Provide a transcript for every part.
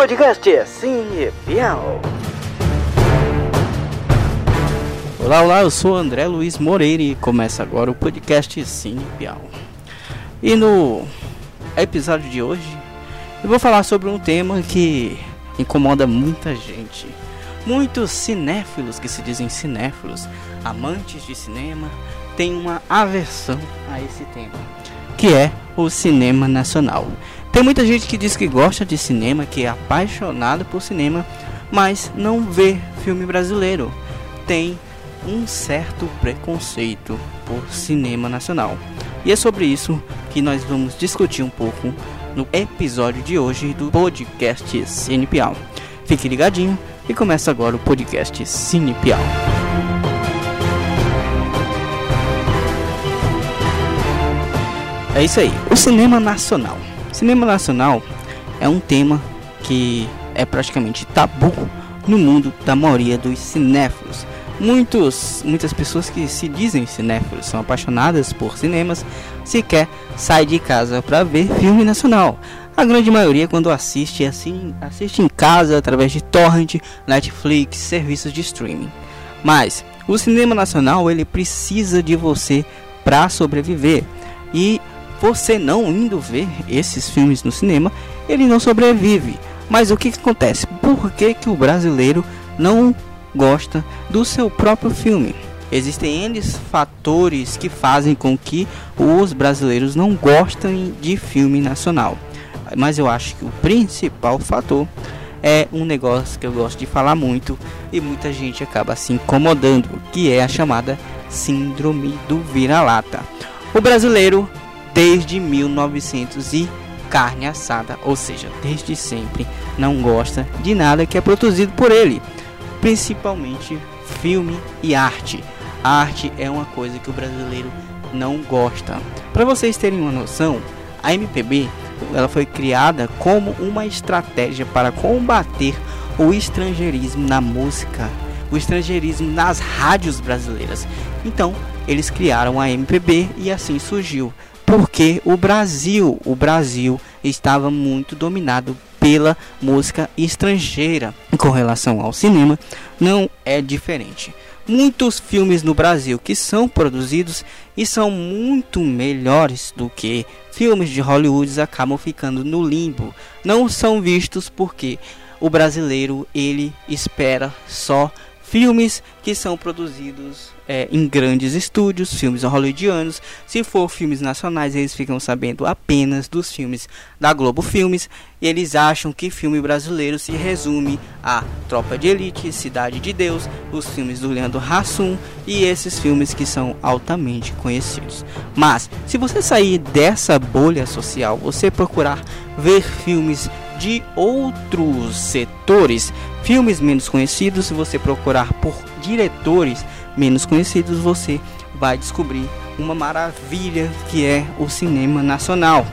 podcast Cine Bial. Olá, olá, eu sou André Luiz Moreira e começa agora o podcast Cine Bial. E no episódio de hoje eu vou falar sobre um tema que incomoda muita gente. Muitos cinéfilos que se dizem cinéfilos, amantes de cinema, têm uma aversão a esse tema, que é o cinema nacional. Tem muita gente que diz que gosta de cinema, que é apaixonado por cinema, mas não vê filme brasileiro. Tem um certo preconceito por cinema nacional. E é sobre isso que nós vamos discutir um pouco no episódio de hoje do podcast Cine. Fique ligadinho e começa agora o podcast Cine. É isso aí, o cinema nacional. Cinema nacional é um tema que é praticamente tabu no mundo da maioria dos cinéfilos. Muitos, muitas pessoas que se dizem cinéfilos são apaixonadas por cinemas, sequer sai de casa para ver filme nacional. A grande maioria quando assiste assim, assiste em casa através de torrent, Netflix, serviços de streaming. Mas o cinema nacional ele precisa de você para sobreviver. E você não indo ver esses filmes no cinema, ele não sobrevive. Mas o que, que acontece? Por que, que o brasileiro não gosta do seu próprio filme? Existem N fatores que fazem com que os brasileiros não gostem de filme nacional. Mas eu acho que o principal fator é um negócio que eu gosto de falar muito e muita gente acaba se incomodando, que é a chamada síndrome do vira-lata. O brasileiro desde 1900 e carne assada, ou seja, desde sempre não gosta de nada que é produzido por ele, principalmente filme e arte. A arte é uma coisa que o brasileiro não gosta. Para vocês terem uma noção, a MPB ela foi criada como uma estratégia para combater o estrangeirismo na música, o estrangeirismo nas rádios brasileiras. Então, eles criaram a MPB e assim surgiu porque o Brasil, o Brasil estava muito dominado pela música estrangeira. Com relação ao cinema, não é diferente. Muitos filmes no Brasil que são produzidos e são muito melhores do que filmes de Hollywood acabam ficando no limbo. Não são vistos porque o brasileiro ele espera só filmes que são produzidos é, em grandes estúdios, filmes hollywoodianos. Se for filmes nacionais, eles ficam sabendo apenas dos filmes da Globo Filmes e eles acham que filme brasileiro se resume a Tropa de Elite, Cidade de Deus, os filmes do Leandro Hassum e esses filmes que são altamente conhecidos. Mas se você sair dessa bolha social, você procurar ver filmes de outros setores, filmes menos conhecidos, se você procurar por diretores menos conhecidos, você vai descobrir uma maravilha que é o cinema nacional.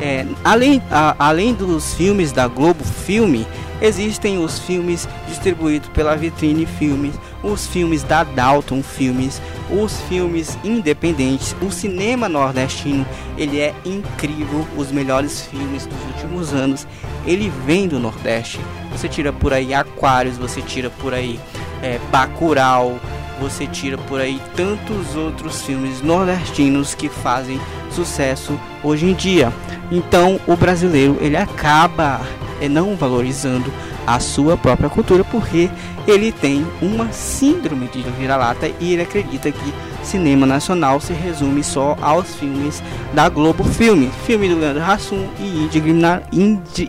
É, além, a, além dos filmes da Globo Filme, existem os filmes distribuídos pela Vitrine Filmes, os filmes da Dalton Filmes, os filmes independentes, o cinema nordestino, ele é incrível, os melhores filmes dos últimos anos, ele vem do Nordeste. Você tira por aí Aquários, você tira por aí é, Bacurau, você tira por aí tantos outros filmes nordestinos que fazem sucesso hoje em dia. Então o brasileiro ele acaba é, não valorizando a sua própria cultura porque ele tem uma síndrome de vira-lata e ele acredita que cinema nacional se resume só aos filmes da Globo Filme, filme do Leandro Hassum e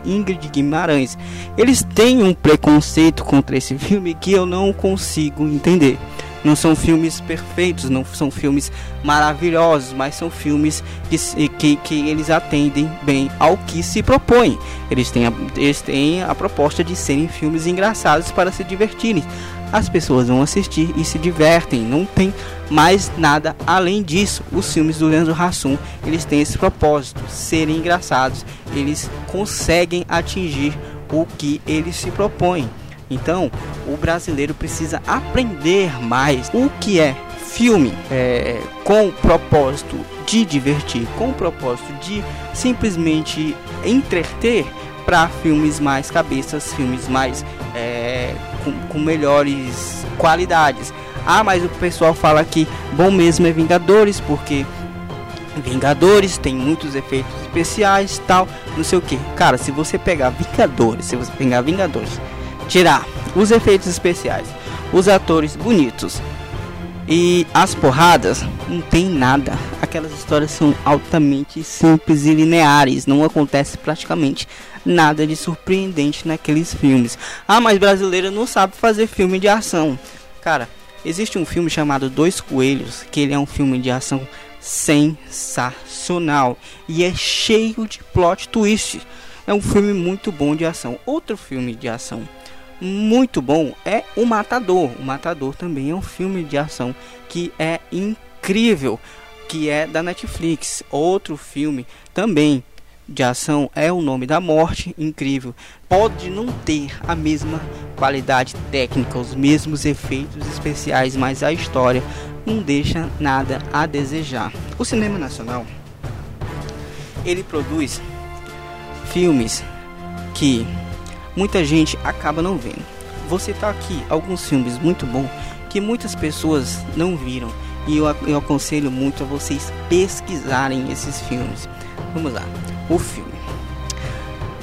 Ingrid Guimarães. Eles têm um preconceito contra esse filme que eu não consigo entender. Não são filmes perfeitos, não são filmes maravilhosos, mas são filmes que, que, que eles atendem bem ao que se propõem. Eles têm, a, eles têm a proposta de serem filmes engraçados para se divertirem. As pessoas vão assistir e se divertem, não tem mais nada além disso. Os filmes do Leandro Hassum, eles têm esse propósito, serem engraçados. Eles conseguem atingir o que eles se propõem. Então, o brasileiro precisa aprender mais o que é filme é, com o propósito de divertir, com o propósito de simplesmente entreter, para filmes mais cabeças, filmes mais é, com, com melhores qualidades. Ah, mas o pessoal fala que bom mesmo é Vingadores, porque Vingadores tem muitos efeitos especiais, tal, não sei o que. Cara, se você pegar Vingadores, se você pegar Vingadores, tirar os efeitos especiais, os atores bonitos e as porradas, não tem nada. Aquelas histórias são altamente simples e lineares, não acontece praticamente nada de surpreendente naqueles filmes. Ah, mas brasileiro não sabe fazer filme de ação. Cara, existe um filme chamado Dois Coelhos, que ele é um filme de ação sensacional e é cheio de plot twist. É um filme muito bom de ação. Outro filme de ação muito bom é O Matador. O Matador também é um filme de ação que é incrível, que é da Netflix. Outro filme também de ação é o nome da morte, incrível. Pode não ter a mesma qualidade técnica, os mesmos efeitos especiais, mas a história não deixa nada a desejar. O cinema nacional ele produz filmes que muita gente acaba não vendo. Vou citar aqui alguns filmes muito bons que muitas pessoas não viram e eu, eu aconselho muito a vocês pesquisarem esses filmes. Vamos lá, o filme.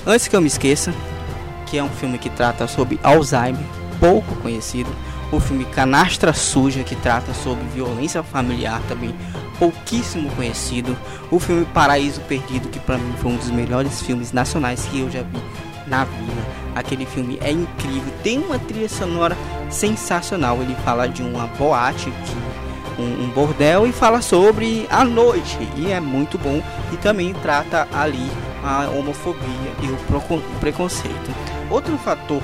Antes que eu me esqueça, que é um filme que trata sobre Alzheimer, pouco conhecido o filme Canastra Suja, que trata sobre violência familiar, também pouquíssimo conhecido. O filme Paraíso Perdido, que para mim foi um dos melhores filmes nacionais que eu já vi na vida. Aquele filme é incrível, tem uma trilha sonora sensacional. Ele fala de uma boate, um, um bordel e fala sobre a noite e é muito bom. E também trata ali a homofobia e o preconceito. Outro fator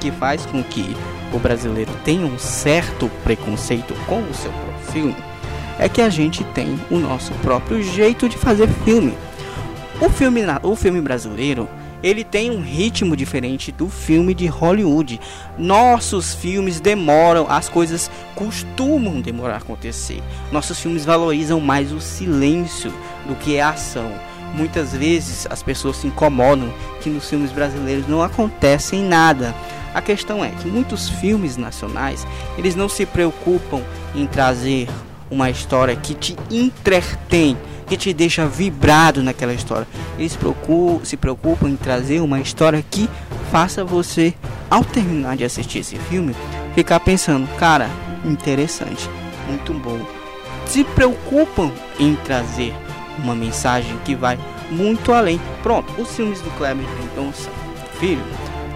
que faz com que o brasileiro tem um certo preconceito com o seu próprio filme é que a gente tem o nosso próprio jeito de fazer filme. O filme, o filme brasileiro ele tem um ritmo diferente do filme de Hollywood. Nossos filmes demoram, as coisas costumam demorar a acontecer. Nossos filmes valorizam mais o silêncio do que a ação. Muitas vezes as pessoas se incomodam que nos filmes brasileiros não acontece nada. A questão é que muitos filmes nacionais, eles não se preocupam em trazer uma história que te entretém, que te deixa vibrado naquela história. Eles preocupam, se preocupam em trazer uma história que faça você, ao terminar de assistir esse filme, ficar pensando, cara, interessante, muito bom. Se preocupam em trazer uma mensagem que vai muito além. Pronto, os filmes do Kleber Mendonça Filho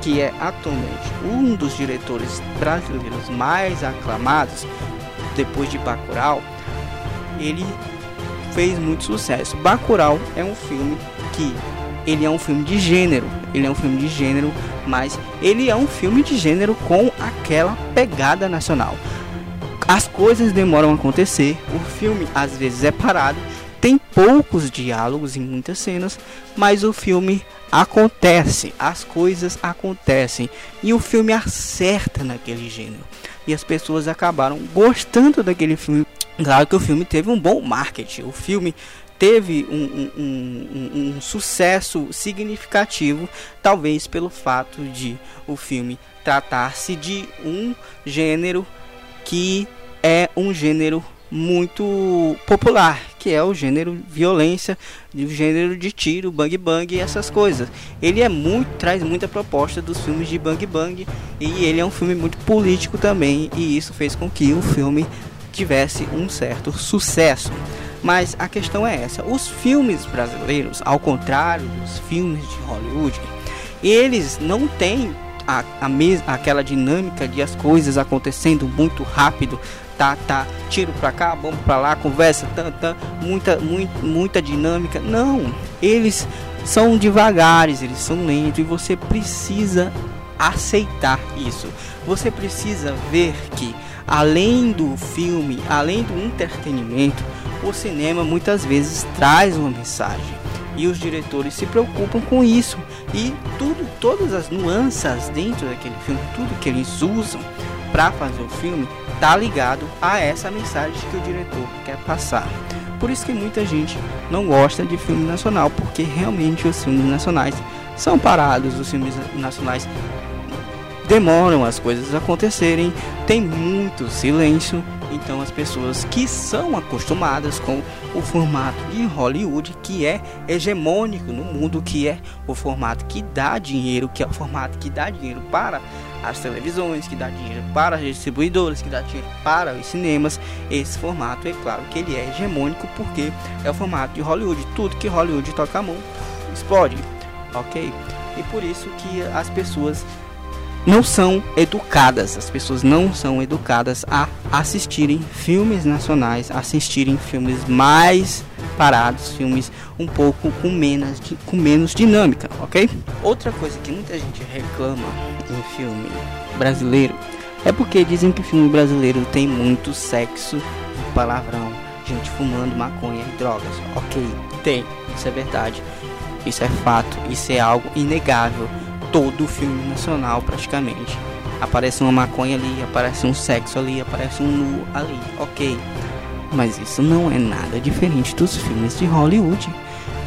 que é atualmente um dos diretores brasileiros mais aclamados depois de Bacurau, ele fez muito sucesso. Bacurau é um filme que ele é um filme de gênero, ele é um filme de gênero, mas ele é um filme de gênero com aquela pegada nacional. As coisas demoram a acontecer, o filme às vezes é parado, tem poucos diálogos em muitas cenas, mas o filme acontece, as coisas acontecem e o filme acerta naquele gênero. E as pessoas acabaram gostando daquele filme. Claro que o filme teve um bom marketing. O filme teve um, um, um, um, sucesso significativo, talvez pelo fato de o filme tratar-se de um gênero que é um gênero muito popular, que é o gênero violência, o gênero de tiro, bang bang e essas coisas. Ele é muito traz muita proposta dos filmes de bang bang e ele é um filme muito político também e isso fez com que o filme tivesse um certo sucesso. Mas a questão é essa: os filmes brasileiros, ao contrário dos filmes de Hollywood, eles não têm a, a aquela dinâmica de as coisas acontecendo muito rápido tá, tá, tiro pra cá, bomba pra lá, conversa, tá, tá, muita, muita dinâmica. Não, eles são devagares, eles são lentos e você precisa aceitar isso. Você precisa ver que além do filme, além do entretenimento, o cinema muitas vezes traz uma mensagem e os diretores se preocupam com isso e tudo, todas as nuances dentro daquele filme, tudo que eles usam para fazer o filme tá ligado a essa mensagem que o diretor quer passar. Por isso que muita gente não gosta de filme nacional, porque realmente os filmes nacionais são parados, os filmes nacionais demoram as coisas acontecerem, tem muito silêncio, então as pessoas que são acostumadas com o formato de Hollywood, que é hegemônico no mundo, que é o formato que dá dinheiro, que é o formato que dá dinheiro para as televisões, que dá dinheiro para as distribuidoras, que dá dinheiro para os cinemas. Esse formato é claro que ele é hegemônico porque é o formato de Hollywood. Tudo que Hollywood toca a mão explode, ok? E por isso que as pessoas não são educadas, as pessoas não são educadas a assistirem filmes nacionais, assistirem filmes mais parados, filmes um pouco com menos, com menos dinâmica, ok? Outra coisa que muita gente reclama em filme brasileiro é porque dizem que filme brasileiro tem muito sexo, palavrão, gente fumando maconha e drogas. Ok, tem, isso é verdade, isso é fato, isso é algo inegável todo filme nacional praticamente. Aparece uma maconha ali, aparece um sexo ali, aparece um nu ali, ok. Mas isso não é nada diferente dos filmes de Hollywood.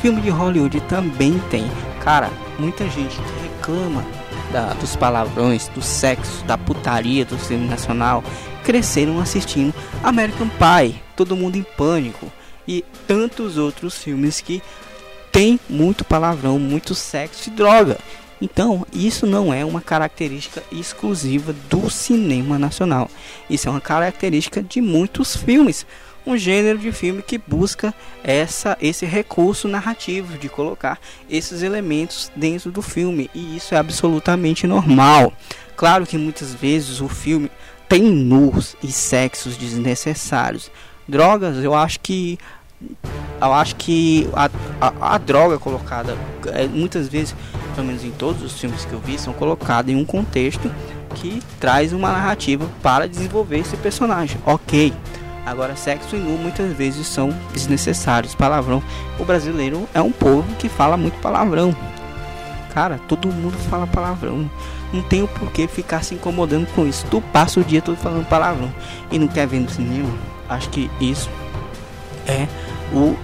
Filme de Hollywood também tem. Cara, muita gente que reclama da, dos palavrões, do sexo, da putaria do filme nacional, cresceram assistindo American Pie, Todo Mundo em Pânico e tantos outros filmes que tem muito palavrão, muito sexo e droga. Então, isso não é uma característica exclusiva do cinema nacional. Isso é uma característica de muitos filmes. Um gênero de filme que busca essa, esse recurso narrativo de colocar esses elementos dentro do filme, e isso é absolutamente normal. Claro que muitas vezes o filme tem nus e sexos desnecessários. Drogas, eu acho que eu acho que a, a, a droga colocada é, muitas vezes pelo menos em todos os filmes que eu vi, são colocados em um contexto que traz uma narrativa para desenvolver esse personagem. Ok. Agora, sexo e nu muitas vezes são desnecessários. Palavrão. O brasileiro é um povo que fala muito palavrão. Cara, todo mundo fala palavrão. Não tem o porquê ficar se incomodando com isso. Tu passa o dia todo falando palavrão e não quer ver no cinema. Acho que isso é o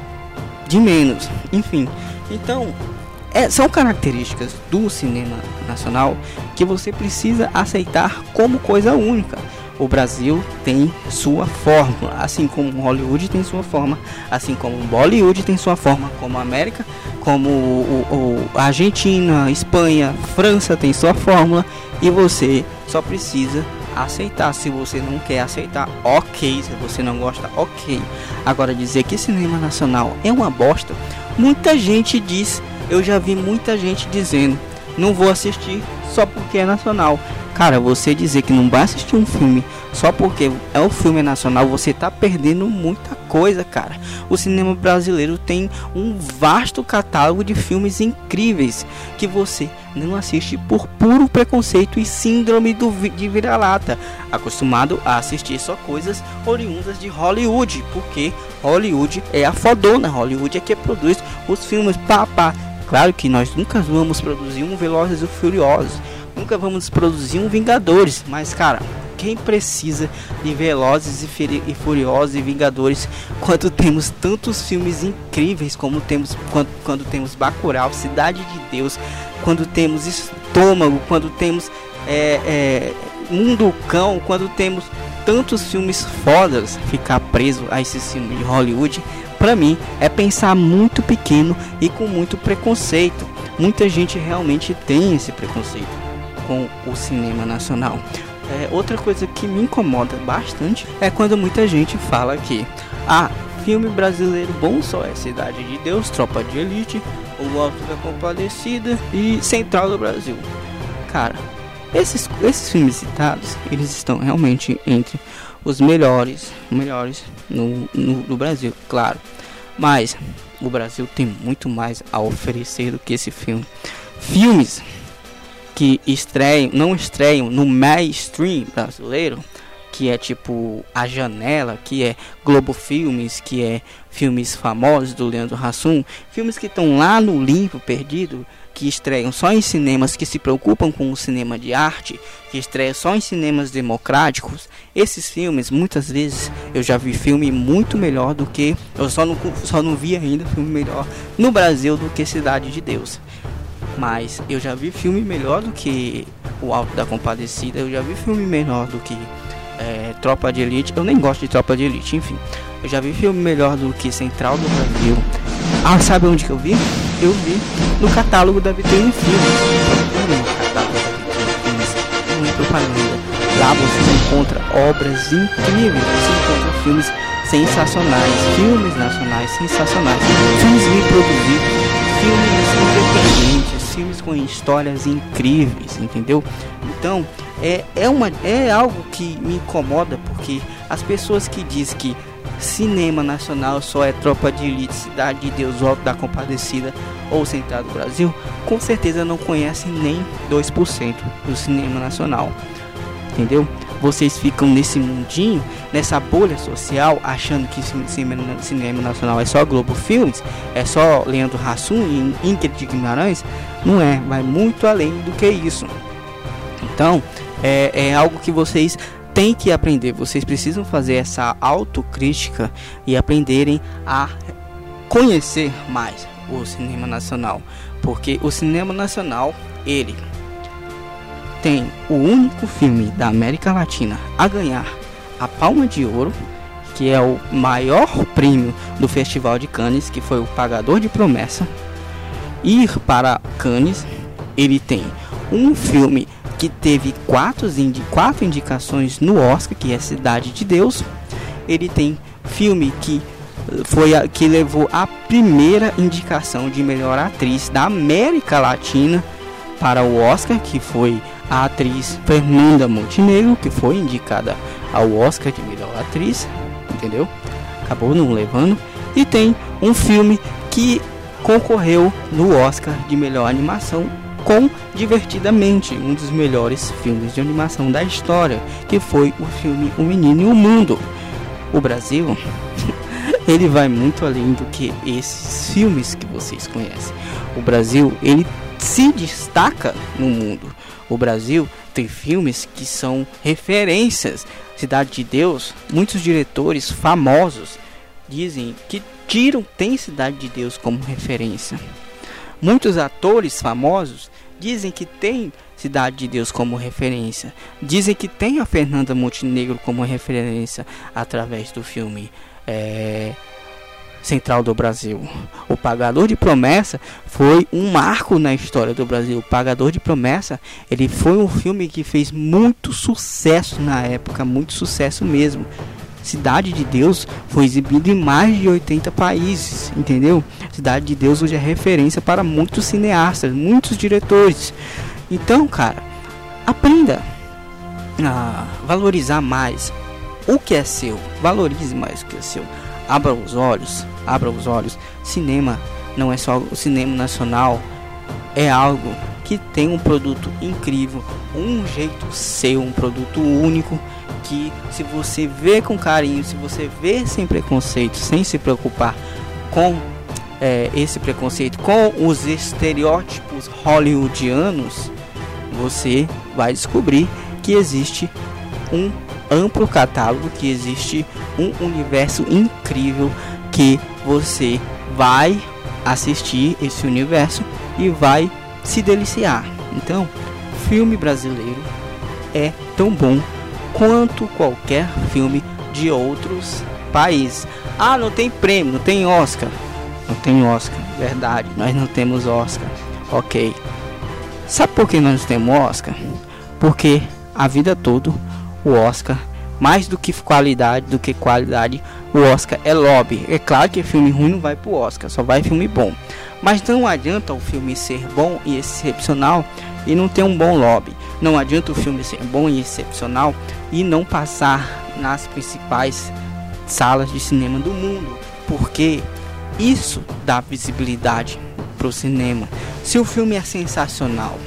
de menos. Enfim. Então, é, são características do cinema nacional que você precisa aceitar como coisa única. O Brasil tem sua fórmula, assim como Hollywood tem sua forma, assim como Bollywood tem sua forma, como a América, como o, o, Argentina, Espanha, França tem sua fórmula e você só precisa aceitar. Se você não quer aceitar, ok. Se você não gosta, ok. Agora dizer que cinema nacional é uma bosta, muita gente diz eu já vi muita gente dizendo: não vou assistir só porque é nacional. Cara, você dizer que não vai assistir um filme só porque é o filme nacional, você tá perdendo muita coisa, cara. O cinema brasileiro tem um vasto catálogo de filmes incríveis que você não assiste por puro preconceito e síndrome do de vira-lata, acostumado a assistir só coisas oriundas de Hollywood, porque Hollywood é a fodona, Hollywood é que produz os filmes papá. Claro que nós nunca vamos produzir um Velozes e Furiosos, nunca vamos produzir um Vingadores, mas cara, quem precisa de Velozes e Furiosos e Vingadores quando temos tantos filmes incríveis como temos quando, quando temos Bacurau, Cidade de Deus, quando temos Estômago, quando temos é, é, Mundo Cão, quando temos tantos filmes fodas, ficar preso a esses filmes de Hollywood para mim, é pensar muito pequeno e com muito preconceito. Muita gente realmente tem esse preconceito com o cinema nacional. É, outra coisa que me incomoda bastante é quando muita gente fala que ah, filme brasileiro bom só é Cidade de Deus, Tropa de Elite, O Alto da Compadecida e Central do Brasil. Cara, esses, esses filmes citados, eles estão realmente entre os melhores, melhores no, no, no Brasil, claro. Mas o Brasil tem muito mais a oferecer do que esse filme. Filmes que estreiam, não estreiam no mainstream brasileiro, que é tipo A Janela, que é Globo Filmes, que é filmes famosos do Leandro Hassum, filmes que estão lá no limpo perdido, que estreiam só em cinemas que se preocupam com o cinema de arte, que estreiam só em cinemas democráticos, esses filmes, muitas vezes eu já vi filme muito melhor do que. Eu só não, só não vi ainda filme melhor no Brasil do que Cidade de Deus. Mas eu já vi filme melhor do que O Alto da Compadecida. Eu já vi filme melhor do que é, Tropa de Elite. Eu nem gosto de Tropa de Elite, enfim. Eu já vi filme melhor do que Central do Brasil. Ah, sabe onde que eu vi? Eu vi no catálogo da Vitrine Filmes. Catálogo da Filmes. Lá você encontra obras incríveis, você encontra filmes sensacionais, filmes nacionais sensacionais, filmes bem produzidos, filmes independentes, filmes com histórias incríveis, entendeu? Então, é, é, uma, é algo que me incomoda porque as pessoas que dizem que cinema nacional só é Tropa de Elite, Cidade de Deus, Alto da Compadecida ou Central do Brasil, com certeza não conhecem nem 2% do cinema nacional, entendeu? Vocês ficam nesse mundinho, nessa bolha social, achando que cinema, nacional é só Globo Filmes, é só Leandro Hassum e Ingrid Guimarães, não é, vai muito além do que isso. Então, é, é algo que vocês têm que aprender. Vocês precisam fazer essa autocrítica e aprenderem a conhecer mais o cinema nacional, porque o cinema nacional ele tem o único filme da América Latina a ganhar a Palma de Ouro, que é o maior prêmio do Festival de Cannes, que foi o Pagador de Promessa. Ir para Cannes, ele tem um filme que teve quatro, indi quatro indicações no Oscar, que é Cidade de Deus. Ele tem filme que foi a, que levou a primeira indicação de melhor atriz da América Latina para o Oscar, que foi a atriz Fernanda Montenegro, que foi indicada ao Oscar de melhor atriz, entendeu? Acabou não levando. E tem um filme que concorreu no Oscar de melhor animação com Divertidamente, um dos melhores filmes de animação da história, que foi o filme O Menino e o Mundo. O Brasil, ele vai muito além do que esses filmes que vocês conhecem. O Brasil, ele se destaca no mundo. O Brasil tem filmes que são referências. Cidade de Deus, muitos diretores famosos dizem que tiram tem Cidade de Deus como referência. Muitos atores famosos dizem que tem Cidade de Deus como referência. Dizem que tem a Fernanda Montenegro como referência através do filme é, Central do Brasil. O Pagador de Promessa foi um marco na história do Brasil. O Pagador de Promessa, ele foi um filme que fez muito sucesso na época, muito sucesso mesmo. Cidade de Deus foi exibido em mais de 80 países, entendeu? Cidade de Deus hoje é referência para muitos cineastas, muitos diretores. Então, cara, aprenda a valorizar mais o que é seu, valorize mais o que é seu. Abra os olhos, abra os olhos. Cinema não é só o cinema nacional, é algo que tem um produto incrível, um jeito seu, um produto único que se você vê com carinho, se você vê sem preconceito, sem se preocupar com é, esse preconceito, com os estereótipos hollywoodianos, você vai descobrir que existe um amplo catálogo, que existe um universo incrível que você vai assistir esse universo e vai se deliciar. Então, filme brasileiro é tão bom quanto qualquer filme de outros países. Ah, não tem prêmio, não tem Oscar. Não tem Oscar, verdade, nós não temos Oscar. Ok. Sabe por que nós temos Oscar? Porque a vida toda o Oscar, mais do que qualidade, do que qualidade, o Oscar é lobby. É claro que filme ruim não vai pro Oscar, só vai filme bom. Mas não adianta o filme ser bom e excepcional e não ter um bom lobby. Não adianta o filme ser bom e excepcional e não passar nas principais salas de cinema do mundo, porque isso dá visibilidade para o cinema. Se o filme é sensacional,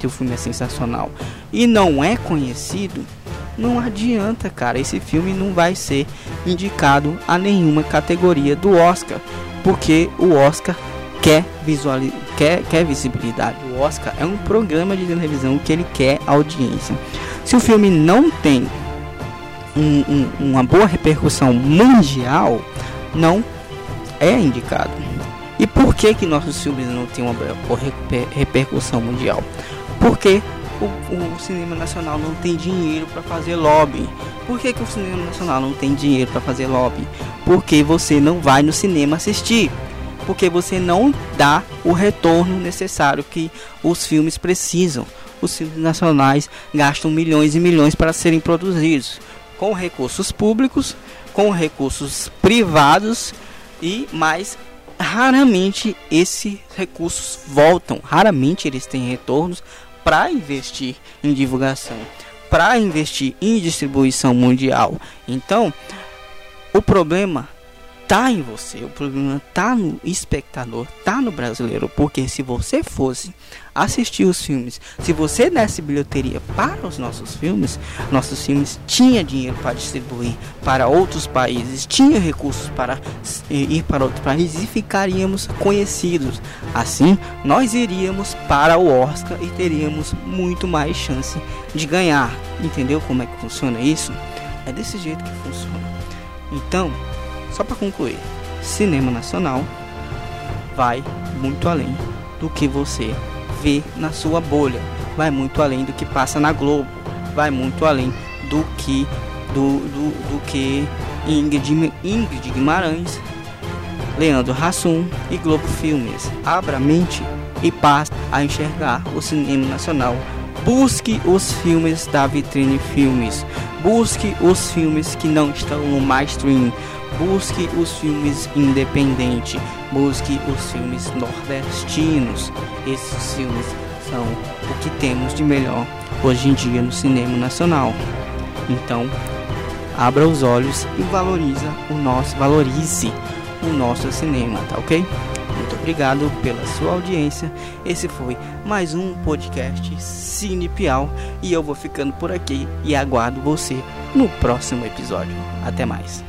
se o filme é sensacional e não é conhecido, não adianta, cara. Esse filme não vai ser indicado a nenhuma categoria do Oscar, porque o Oscar quer, visualiz... quer, quer visibilidade. O Oscar é um programa de televisão que ele quer audiência. Se o filme não tem um, um, uma boa repercussão mundial, não é indicado. E por que que nossos filmes não têm uma repercussão mundial? Porque o, o, cinema nacional não tem dinheiro para fazer lobby. Por que, que o cinema nacional não tem dinheiro para fazer lobby? Porque você não vai no cinema assistir. Porque você não dá o retorno necessário que os filmes precisam. Os filmes nacionais gastam milhões e milhões para serem produzidos com recursos públicos, com recursos privados e mais raramente esses recursos voltam, raramente eles têm retornos para investir em divulgação, para investir em distribuição mundial. Então, o problema tá em você, o problema tá no espectador, tá no brasileiro, porque se você fosse assistir os filmes, se você desse bilheteria para os nossos filmes, nossos filmes tinha dinheiro para distribuir para outros países, tinha recursos para ir para outros países e ficaríamos conhecidos. Assim, nós iríamos para o Oscar e teríamos muito mais chance de ganhar. Entendeu como é que funciona isso? É desse jeito que funciona. Então, só para concluir, cinema nacional vai muito além do que você vê na sua bolha, vai muito além do que passa na Globo, vai muito além do que do, do, do que Ingrid, Ingrid Guimarães, Leandro Hassum e Globo Filmes. Abra a mente e passe a enxergar o cinema nacional. Busque os filmes da Vitrine Filmes. Busque os filmes que não estão no mainstream. Busque os filmes independentes, busque os filmes nordestinos. Esses filmes são o que temos de melhor hoje em dia no cinema nacional. Então, abra os olhos e valoriza o nosso, valorize o nosso cinema, tá ok? Muito obrigado pela sua audiência. Esse foi mais um podcast Cine Piau e eu vou ficando por aqui e aguardo você no próximo episódio. Até mais.